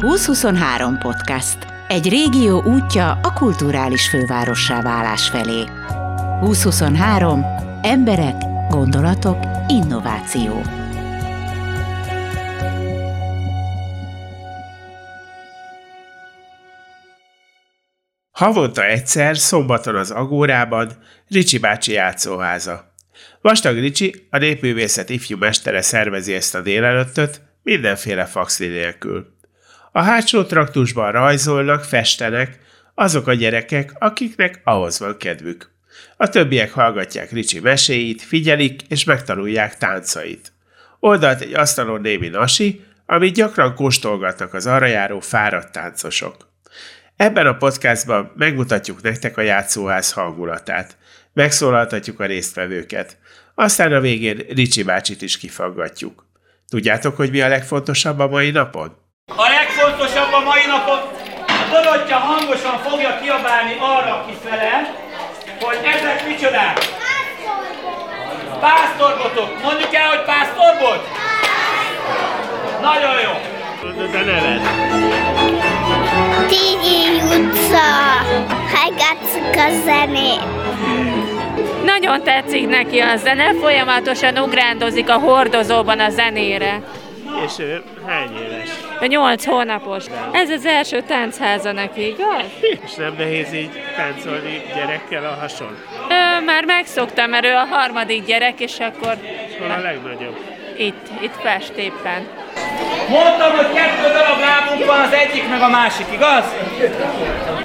2023 podcast. Egy régió útja a kulturális fővárossá válás felé. 2023. Emberek, gondolatok, innováció. Havonta egyszer, szombaton az Agórában, Ricsi bácsi játszóháza. Vastag Ricsi, a népművészet ifjú mestere szervezi ezt a délelőttöt, mindenféle faxli nélkül. A hátsó traktusban rajzolnak, festenek azok a gyerekek, akiknek ahhoz van kedvük. A többiek hallgatják Ricsi meséit, figyelik és megtanulják táncait. Oldalt egy asztalon némi nasi, amit gyakran kóstolgatnak az arra járó fáradt táncosok. Ebben a podcastban megmutatjuk nektek a játszóház hangulatát. Megszólaltatjuk a résztvevőket. Aztán a végén Ricsi bácsit is kifaggatjuk. Tudjátok, hogy mi a legfontosabb a mai napon? A legfontosabb a mai napon, a Dorottya hangosan fogja kiabálni arra kifele, hogy ezek micsodák? Pásztorbotok. Mondjuk el, hogy pásztorbot? Nagyon jó. De neved. Tigi utca, hallgatszuk a zenét. Nagyon tetszik neki a zene, folyamatosan ugrándozik a hordozóban a zenére. És ő hány éves? A nyolc hónapos. Ez az első táncháza neki, igaz? És nem nehéz így táncolni gyerekkel a hason? Ö, már megszoktam, mert ő a harmadik gyerek, és akkor És hol a legnagyobb? itt, itt fest éppen. Mondtam, hogy kettő darab lábunk van, az egyik meg a másik, igaz?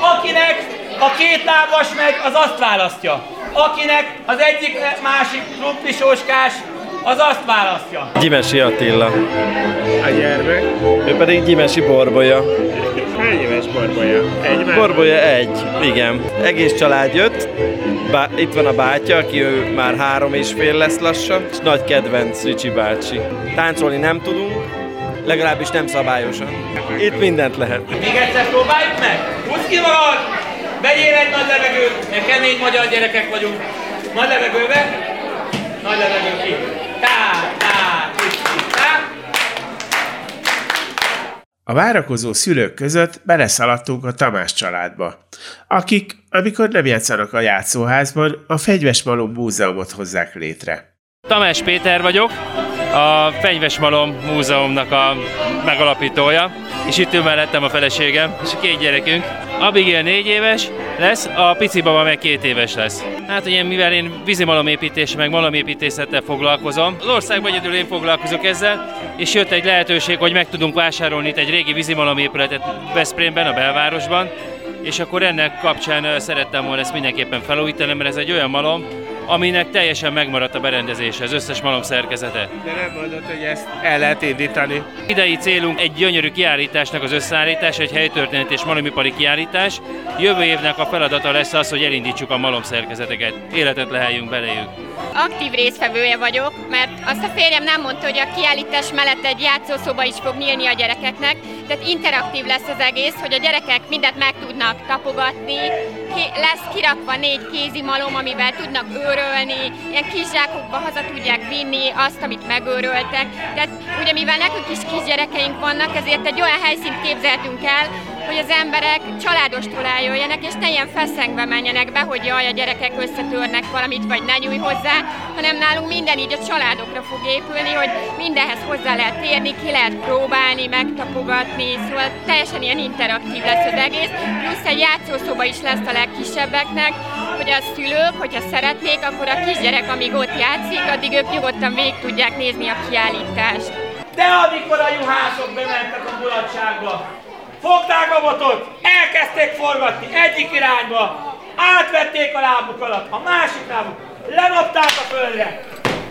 Akinek a két lábas megy, az azt választja. Akinek az egyik másik krumplisóskás, az azt választja. Gyimesi Attila. A gyermek. Ő pedig Gyimesi Borbolya. Hány éves borbolya? Egy már? Borbolya egy, igen. Egész család jött. Bá- itt van a bátya, aki ő már három és fél lesz lassan, és nagy kedvenc Ricsi bácsi. Táncolni nem tudunk, legalábbis nem szabályosan. Itt mindent lehet. Még egyszer próbáljuk meg. Húzd ki magad! Vegyél egy nagy levegőt, mert kemény magyar gyerekek vagyunk. Nagy levegőbe. Nagy levegő ki. A várakozó szülők között beleszaladtunk a Tamás családba, akik, amikor nem játszanak a játszóházban, a Fegyves Malom Múzeumot hozzák létre. Tamás Péter vagyok, a Fenyves Malom Múzeumnak a megalapítója, és itt ül mellettem a feleségem, és a két gyerekünk. Abigail négy éves lesz, a pici baba meg két éves lesz. Hát ugye, mivel én vízimalomépítés meg malomépítészettel foglalkozom, az országban egyedül én foglalkozok ezzel, és jött egy lehetőség, hogy meg tudunk vásárolni itt egy régi vízimalomépületet Veszprémben, a belvárosban, és akkor ennek kapcsán szerettem volna ezt mindenképpen felújítani, mert ez egy olyan malom, aminek teljesen megmaradt a berendezése, az összes malom szerkezete. De nem mondod, hogy ezt el lehet indítani. Idei célunk egy gyönyörű kiállításnak az összeállítás, egy helytörténet és malomipari kiállítás. Jövő évnek a feladata lesz az, hogy elindítsuk a malom szerkezeteket, életet leheljünk beléjük. aktív résztvevője vagyok, mert azt a férjem nem mondta, hogy a kiállítás mellett egy játszószoba is fog nyílni a gyerekeknek, tehát interaktív lesz az egész, hogy a gyerekek mindent meg tudnak tapogatni, ki, lesz kirakva négy kézi malom, amivel tudnak őrölni, ilyen kis zsákokba haza tudják vinni azt, amit megőröltek. Tehát ugye mivel nekünk is kisgyerekeink vannak, ezért egy olyan helyszínt képzeltünk el, hogy az emberek családostól eljöjjenek, és ne ilyen feszengve menjenek be, hogy jaj, a gyerekek összetörnek valamit, vagy ne nyúj hozzá, hanem nálunk minden így a családokra fog épülni, hogy mindenhez hozzá lehet térni, ki lehet próbálni, megtapogatni, szóval teljesen ilyen interaktív lesz az egész, plusz egy játszószoba is lesz a legkisebbeknek, hogy a szülők, hogyha szeretnék, akkor a kisgyerek, amíg ott játszik, addig ők nyugodtan végig tudják nézni a kiállítást. De amikor a juhászok bementek a mulatságba, fogták a botot, elkezdték forgatni egyik irányba, átvették a lábuk alatt, a másik lábuk, lenapták a földre,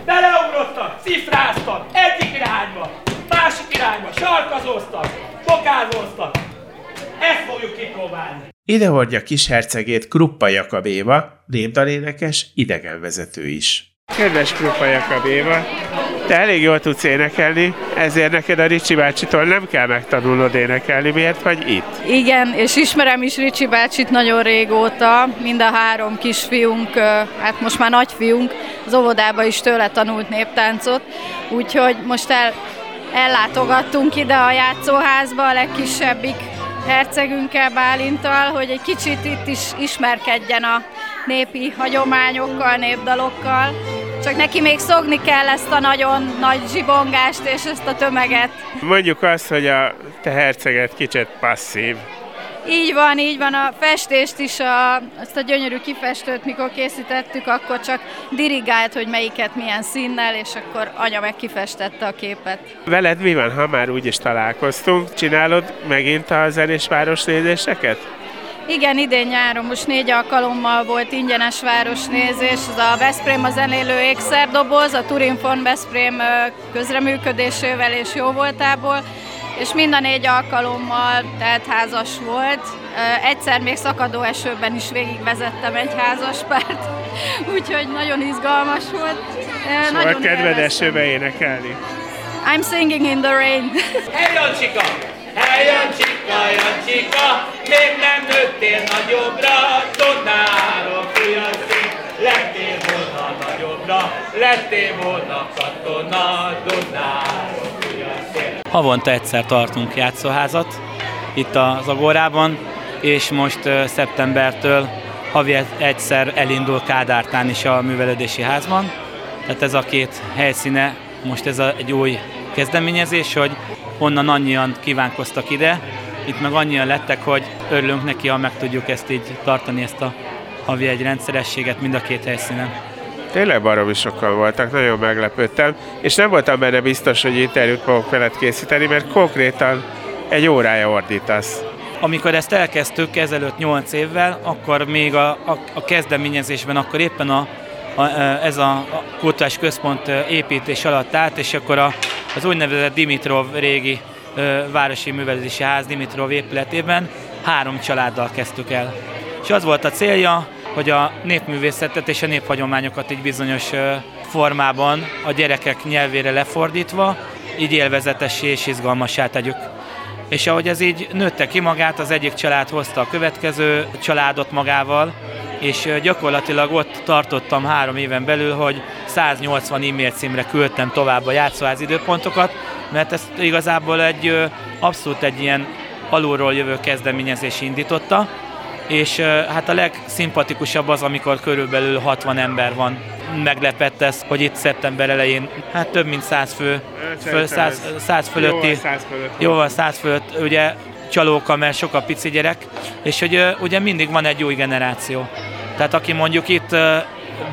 beleugrottak, cifráztak, egyik irányba, másik irányba, sarkazóztak, bokázóztak. Ezt fogjuk kipróbálni. Ide hordja kis hercegét Kruppa Jakab Éva, népdalénekes, idegenvezető is. Kedves Kruppa Jakab Éva, te elég jól tudsz énekelni, ezért neked a Ricsi bácsitól nem kell megtanulnod énekelni. Miért vagy itt? Igen, és ismerem is Ricsi bácsit nagyon régóta, mind a három kisfiunk, hát most már nagyfiunk, az óvodába is tőle tanult néptáncot, úgyhogy most el ellátogattunk ide a játszóházba a legkisebbik hercegünkkel, Bálintal, hogy egy kicsit itt is ismerkedjen a népi hagyományokkal, népdalokkal. Csak neki még szokni kell ezt a nagyon nagy zsibongást és ezt a tömeget. Mondjuk azt, hogy a te herceget kicsit passzív. Így van, így van. A festést is, a, azt a gyönyörű kifestőt, mikor készítettük, akkor csak dirigált, hogy melyiket milyen színnel, és akkor anya meg kifestette a képet. Veled mi van, ha már úgy is találkoztunk? Csinálod megint a zenés városnézéseket? Igen, idén nyáron most négy alkalommal volt ingyenes városnézés, az a Veszprém a zenélő ékszerdoboz, a Turinfon Veszprém közreműködésével és jó voltából, és mind a négy alkalommal tehát házas volt. Egyszer még szakadó esőben is végigvezettem egy házas párt, úgyhogy nagyon izgalmas volt. Szóval nagyon kedved esőbe énekelni? I'm singing in the rain. Hey, Jancsika! Hey, Jancsika, Jancsika! Még nem nőttél nagyobbra, Donára fújaszik. Lettél volna nagyobbra, lettél volna katona, Donára Havonta egyszer tartunk játszóházat itt az Agórában, és most szeptembertől havi egyszer elindul Kádártán is a művelődési házban. Tehát ez a két helyszíne, most ez egy új kezdeményezés, hogy onnan annyian kívánkoztak ide, itt meg annyian lettek, hogy örülünk neki, ha meg tudjuk ezt így tartani, ezt a havi egy rendszerességet mind a két helyszínen. Tényleg baromi sokkal voltak, nagyon meglepődtem, és nem voltam benne biztos, hogy interjút fogok veled készíteni, mert konkrétan egy órája ordítasz. Amikor ezt elkezdtük ezelőtt 8 évvel, akkor még a, a, a kezdeményezésben, akkor éppen a, a, ez a, a kultúrás központ építés alatt állt, és akkor a, az úgynevezett Dimitrov régi városi művelési ház Dimitrov épületében három családdal kezdtük el. És az volt a célja, hogy a népművészetet és a néphagyományokat így bizonyos formában a gyerekek nyelvére lefordítva, így élvezetessé és izgalmassá tegyük. És ahogy ez így nőtte ki magát, az egyik család hozta a következő családot magával, és gyakorlatilag ott tartottam három éven belül, hogy 180 e-mail címre küldtem tovább a játszóház időpontokat, mert ezt igazából egy abszolút egy ilyen alulról jövő kezdeményezés indította, és hát a legszimpatikusabb az, amikor körülbelül 60 ember van. Meglepett ez, hogy itt szeptember elején hát több mint 100 fő, föl, 100, 100 fölötti, jóval 100 fölött, jóval 100 fölött, ugye csalóka, mert sok a pici gyerek, és hogy ugye mindig van egy új generáció. Tehát aki mondjuk itt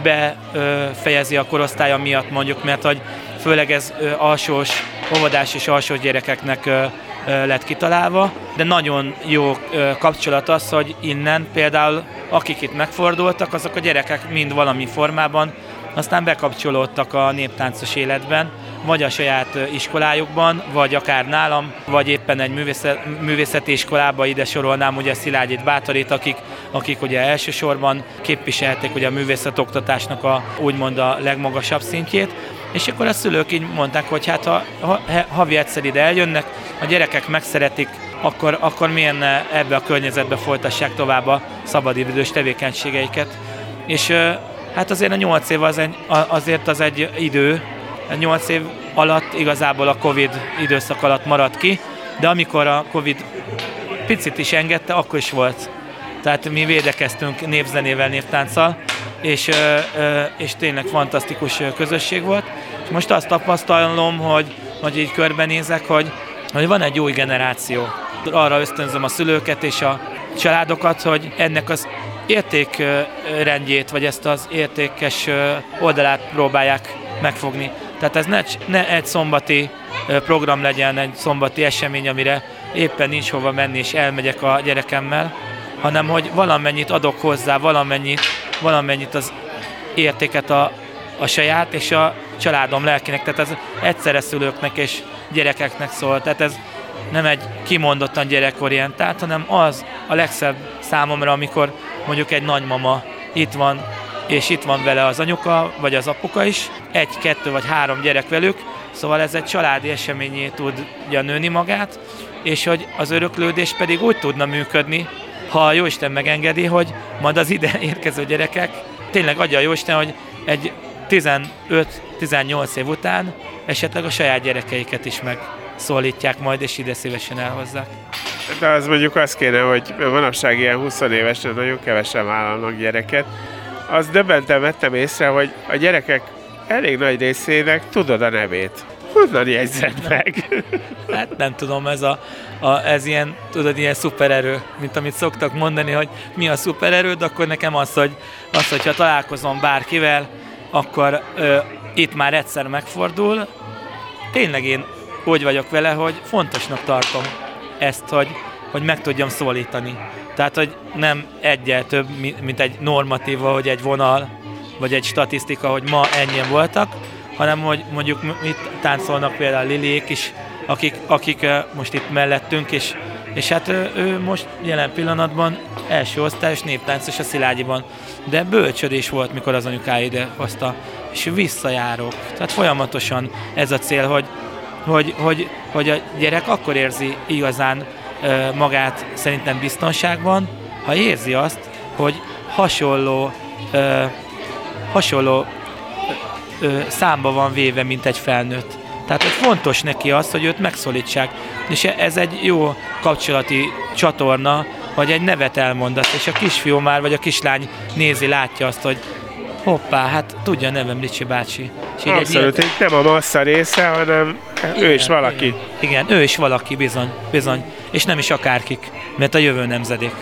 befejezi a korosztálya miatt mondjuk, mert hogy főleg ez alsós, óvodás és alsós gyerekeknek lett kitalálva, de nagyon jó kapcsolat az, hogy innen például akik itt megfordultak, azok a gyerekek mind valami formában aztán bekapcsolódtak a néptáncos életben, vagy a saját iskolájukban, vagy akár nálam, vagy éppen egy művészet, művészeti iskolába ide sorolnám ugye Szilágyit Bátorit, akik, akik ugye elsősorban képviselték ugye a művészetoktatásnak a úgymond a legmagasabb szintjét, és akkor a szülők így mondták, hogy hát ha, ha havi egyszer ide eljönnek, a gyerekek megszeretik, akkor, akkor milyen ebbe a környezetbe folytassák tovább a szabadidős tevékenységeiket. És hát azért a nyolc év az egy, azért az egy idő, a nyolc év alatt igazából a Covid időszak alatt maradt ki, de amikor a Covid picit is engedte, akkor is volt. Tehát mi védekeztünk népzenével, néptánccal, és, és tényleg fantasztikus közösség volt. És most azt tapasztalom, hogy, hogy így körbenézek, hogy, hogy van egy új generáció. Arra ösztönzöm a szülőket és a családokat, hogy ennek az értékrendjét, vagy ezt az értékes oldalát próbálják megfogni. Tehát ez ne, ne egy szombati program legyen, egy szombati esemény, amire éppen nincs hova menni, és elmegyek a gyerekemmel, hanem hogy valamennyit adok hozzá, valamennyit, valamennyit az értéket a, a saját és a családom lelkének. Tehát ez egyszerre szülőknek és gyerekeknek szól. Tehát ez nem egy kimondottan gyerekorientált, hanem az a legszebb számomra, amikor mondjuk egy nagymama itt van, és itt van vele az anyuka, vagy az apuka is, egy, kettő vagy három gyerek velük, szóval ez egy családi eseményé tudja nőni magát, és hogy az öröklődés pedig úgy tudna működni, ha a Jóisten megengedi, hogy majd az ide érkező gyerekek, tényleg adja a Jóisten, hogy egy 15-18 év után esetleg a saját gyerekeiket is megszólítják majd, és ide szívesen elhozzák. De az mondjuk azt kéne, hogy manapság ilyen 20 évesen nagyon kevesen vállalnak gyereket. Az döbbenten vettem észre, hogy a gyerekek elég nagy részének tudod a nevét. Honnan jegyzed meg? Hát nem tudom, ez, a, a, ez ilyen, tudod, ilyen szupererő, mint amit szoktak mondani, hogy mi a szupererő, de akkor nekem az, hogy az, hogyha találkozom bárkivel, akkor ö, itt már egyszer megfordul. Tényleg én úgy vagyok vele, hogy fontosnak tartom ezt, hogy, hogy meg tudjam szólítani. Tehát, hogy nem egyel több, mint egy normatíva, hogy egy vonal, vagy egy statisztika, hogy ma ennyien voltak, hanem hogy mondjuk itt táncolnak például Liliék is, akik, akik most itt mellettünk, és, és hát ő, ő most jelen pillanatban első osztályos néptáncos a Szilágyiban, de bölcsödés volt, mikor az anyukája ide hozta, és visszajárok. Tehát folyamatosan ez a cél, hogy, hogy, hogy, hogy a gyerek akkor érzi igazán magát szerintem biztonságban, ha érzi azt, hogy hasonló, hasonló számba van véve, mint egy felnőtt. Tehát hogy fontos neki az, hogy őt megszólítsák. És ez egy jó kapcsolati csatorna, vagy egy nevet elmondasz, és a kisfiú már, vagy a kislány nézi, látja azt, hogy hoppá, hát tudja a nevem Ricsi bácsi. És Abszolút, egy nem a massza része, hanem igen, ő is valaki. Igen, igen, ő is valaki, bizony, bizony. És nem is akárkik, mert a jövő nemzedék.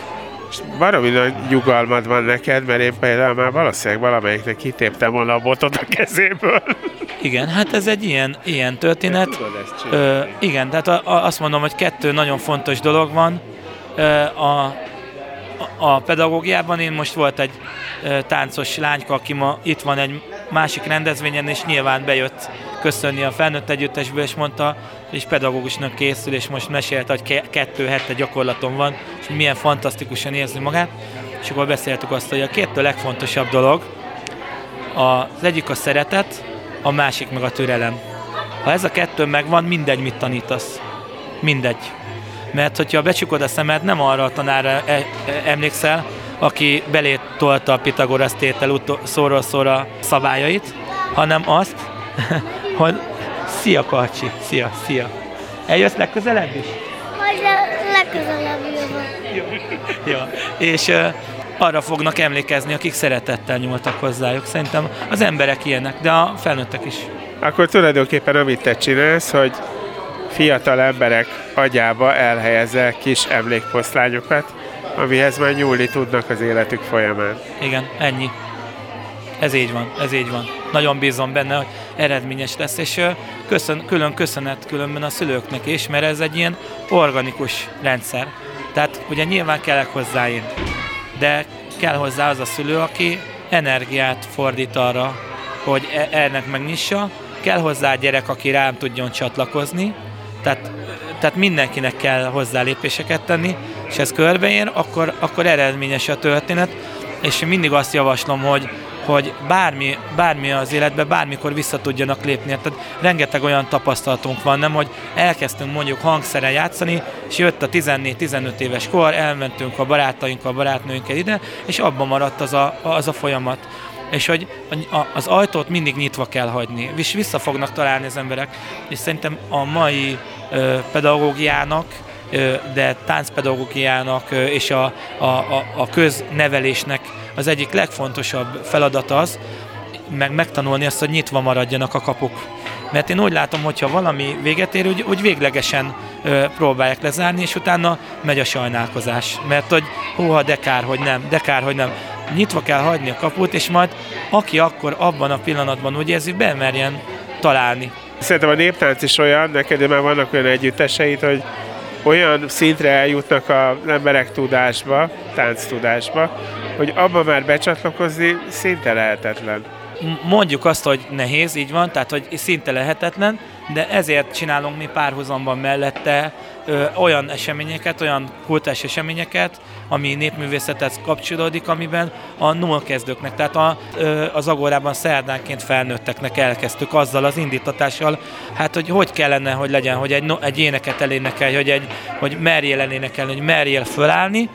Baromi nagy nyugalmad van neked, mert én például már valószínűleg valamelyiknek kitéptem volna a botot a kezéből. Igen, hát ez egy ilyen, ilyen történet. Ö, igen, tehát a, a, azt mondom, hogy kettő nagyon fontos dolog van. Ö, a, a pedagógiában én most volt egy táncos lányka, aki ma itt van egy másik rendezvényen, és nyilván bejött köszönni a felnőtt együttesből, és mondta, és pedagógusnak készül, és most mesélte, hogy kettő hete gyakorlaton van, és milyen fantasztikusan érzi magát. És akkor beszéltük azt, hogy a kettő legfontosabb dolog, az egyik a szeretet, a másik meg a türelem. Ha ez a kettő megvan, mindegy, mit tanítasz. Mindegy. Mert hogyha becsukod a szemed, nem arra a tanára e- e- emlékszel, aki belét tolta a Pitagorasz tétel szóról szóra szabályait, hanem azt, hogy szia Karcsi, szia, szia. Eljössz legközelebb is? Majd legközelebb jövök. Jó. És uh, arra fognak emlékezni, akik szeretettel nyúltak hozzájuk. Szerintem az emberek ilyenek, de a felnőttek is. Akkor tulajdonképpen amit te csinálsz, hogy fiatal emberek agyába elhelyezel kis emlékposzlányokat, amihez már nyúlni tudnak az életük folyamán. Igen, ennyi. Ez így van, ez így van. Nagyon bízom benne, hogy eredményes lesz, és köszön, külön köszönet különben a szülőknek is, mert ez egy ilyen organikus rendszer. Tehát ugye nyilván kellek hozzá én, de kell hozzá az a szülő, aki energiát fordít arra, hogy e- ennek megnyissa, kell hozzá a gyerek, aki rám tudjon csatlakozni, tehát, tehát mindenkinek kell hozzá lépéseket tenni, és ez körbeér, akkor, akkor eredményes a történet, és mindig azt javaslom, hogy, hogy bármi, bármi az életben, bármikor vissza tudjanak lépni. Tehát rengeteg olyan tapasztalatunk van, nem, hogy elkezdtünk mondjuk hangszeren játszani, és jött a 14-15 éves kor, elmentünk a barátainkkal, a barátnőinkkel ide, és abban maradt az a, az a folyamat és hogy az ajtót mindig nyitva kell hagyni, és vissza fognak találni az emberek, és szerintem a mai pedagógiának, de táncpedagógiának és a, a, a, a köznevelésnek az egyik legfontosabb feladat az, meg megtanulni azt, hogy nyitva maradjanak a kapuk. Mert én úgy látom, hogyha valami véget ér, úgy, úgy véglegesen ö, próbálják lezárni, és utána megy a sajnálkozás. Mert hogy húha, de kár, hogy nem, de kár, hogy nem. Nyitva kell hagyni a kaput, és majd aki akkor abban a pillanatban úgy érzi, bemerjen találni. Szerintem a néptánc is olyan, neked már vannak olyan együtteseid, hogy olyan szintre eljutnak az emberek tudásba, tánc tudásba, hogy abba már becsatlakozni szinte lehetetlen. Mondjuk azt, hogy nehéz, így van, tehát hogy szinte lehetetlen, de ezért csinálunk mi párhuzamban mellette ö, olyan eseményeket, olyan kultás eseményeket, ami népművészethez kapcsolódik, amiben a null kezdőknek, tehát a, ö, az agórában szerdánként felnőtteknek elkezdtük azzal az indítatással, hát hogy hogy kellene, hogy legyen, hogy egy, egy éneket elénekelj, hogy, egy, hogy merjél elénekelni, hogy merjél fölállni,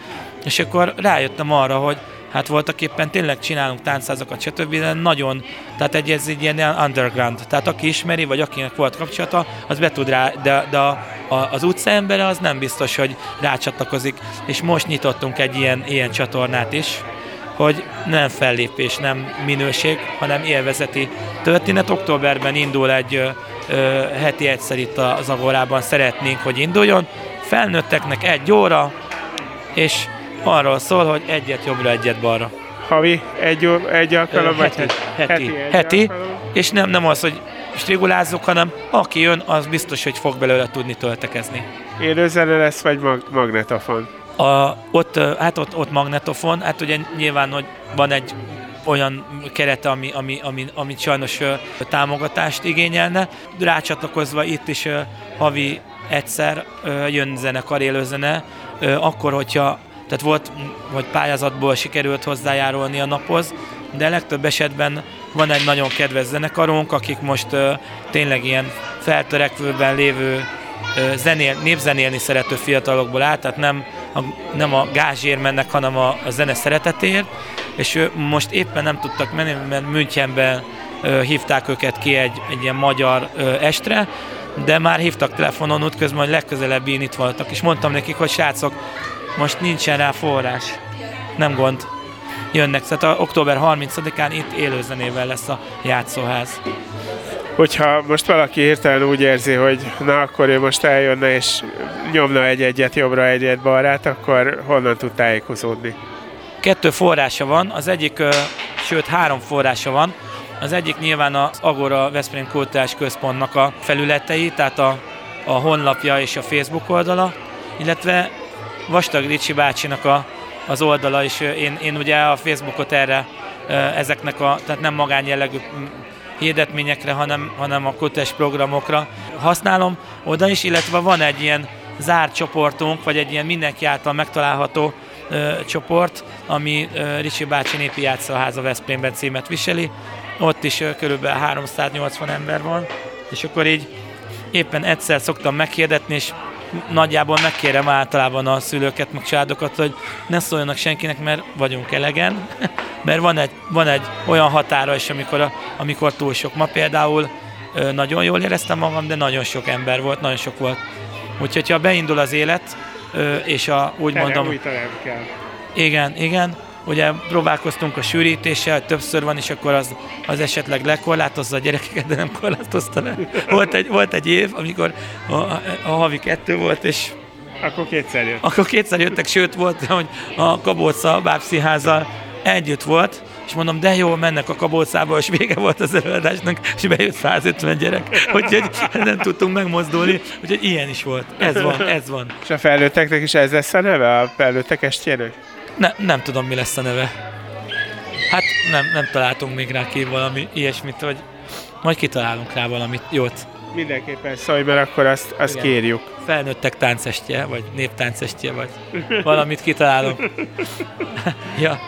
és akkor rájöttem arra, hogy hát voltak éppen tényleg csinálunk táncházakat, stb. De nagyon, tehát egy, ez egy ilyen underground. Tehát aki ismeri, vagy akinek volt kapcsolata, az be tud rá, de, de a, az utca embere az nem biztos, hogy rácsatlakozik. És most nyitottunk egy ilyen, ilyen csatornát is, hogy nem fellépés, nem minőség, hanem élvezeti történet. Októberben indul egy ö, ö, heti egyszer itt az Agorában, szeretnénk, hogy induljon. Felnőtteknek egy óra, és arról szól, hogy egyet jobbra, egyet balra. Havi egy, egy alkalom, heti, vagy heti, heti, heti alkalom? és nem, nem az, hogy strigulázzuk, hanem aki jön, az biztos, hogy fog belőle tudni töltekezni. Élőzene lesz, vagy mag- magnetofon? A, ott, ö, hát ott, ott magnetofon, hát ugye nyilván, hogy van egy olyan kerete, ami, ami, ami, amit sajnos ö, támogatást igényelne. Rácsatlakozva itt is ö, havi egyszer ö, jön zenekar, élőzene, ö, akkor, hogyha tehát volt, hogy pályázatból sikerült hozzájárulni a naphoz, de legtöbb esetben van egy nagyon kedves zenekarunk, akik most ö, tényleg ilyen feltörekvőben lévő ö, zenél, népzenélni szerető fiatalokból áll, tehát nem a, nem a gázsért mennek, hanem a, a zene szeretetért, és ő most éppen nem tudtak menni, mert Münchenben ö, hívták őket ki egy, egy ilyen magyar ö, estre, de már hívtak telefonon útközben, hogy legközelebb én itt voltak, és mondtam nekik, hogy srácok, most nincsen rá forrás, nem gond, jönnek. Tehát a október 30-án itt élőzenével lesz a játszóház. Hogyha most valaki hirtelen úgy érzi, hogy na akkor ő most eljönne és nyomna egy-egyet jobbra, egyet balrát, akkor honnan tud tájékozódni? Kettő forrása van, az egyik, sőt három forrása van. Az egyik nyilván az Agora Veszprém Kultúrás Központnak a felületei, tehát a, a honlapja és a Facebook oldala, illetve Vastag Ricsi bácsinak a, az oldala, és én, én ugye a Facebookot erre ezeknek a, tehát nem magánjellegű hirdetményekre, hanem, hanem a kultúrás programokra használom oda is, illetve van egy ilyen zárt csoportunk, vagy egy ilyen mindenki által megtalálható ö, csoport, ami ö, Ricsi bácsi népi játszóháza Veszprémben címet viseli. Ott is ö, körülbelül 380 ember van, és akkor így éppen egyszer szoktam meghirdetni, és nagyjából megkérem általában a szülőket, meg családokat, hogy ne szóljanak senkinek, mert vagyunk elegen, mert van egy, van egy olyan határa is, amikor, a, amikor túl sok. Ma például nagyon jól éreztem magam, de nagyon sok ember volt, nagyon sok volt. Úgyhogy ha beindul az élet, és a, úgy Tere, mondom, új kell. igen, igen. Ugye próbálkoztunk a sűrítéssel, többször van, és akkor az, az esetleg lekorlátozza a gyerekeket, de nem korlátozta le. Volt egy, volt egy év, amikor a, a, a havi kettő volt, és Akkor kétszer jött. akkor kétszer jöttek, sőt volt, hogy a Kabóca bábszínházzal együtt volt, és mondom, de jó, mennek a kabócába, és vége volt az előadásnak, és bejött 150 gyerek, úgyhogy nem tudtunk megmozdulni, úgyhogy ilyen is volt. Ez van, ez van. És a felnőtteknek is ez lesz a neve, a felnőttek estjének? Ne, nem tudom, mi lesz a neve. Hát nem, nem találtunk még rá ki valami ilyesmit, hogy majd kitalálunk rá valamit jót. Mindenképpen szólj, mert akkor azt, azt Igen. kérjük. Felnőttek táncestje, vagy néptáncestje, vagy valamit kitalálunk. ja.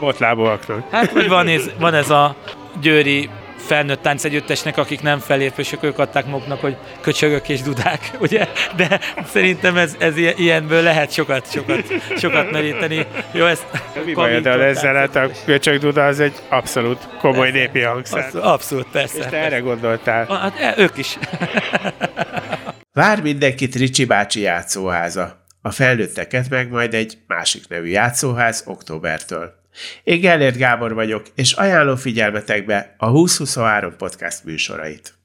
Botlábúaknak. Hát, hogy van ez, van ez a győri felnőtt táncegyüttesnek, akik nem felépősök, ők adták maguknak, hogy köcsögök és dudák, ugye? De szerintem ez, ez ilyen- ilyenből lehet sokat, sokat, sokat meríteni. Jó, ezt Mi bajod a ezzel? Hát a köcsögduda az egy abszolút komoly népi hangszár. Abszolút, abszolút, persze. És te erre gondoltál. Hát e, ők is. Vár mindenkit Ricsi bácsi játszóháza. A felnőtteket meg majd egy másik nevű játszóház októbertől. Én Gellért Gábor vagyok, és ajánlom figyelmetekbe a 2023 podcast műsorait.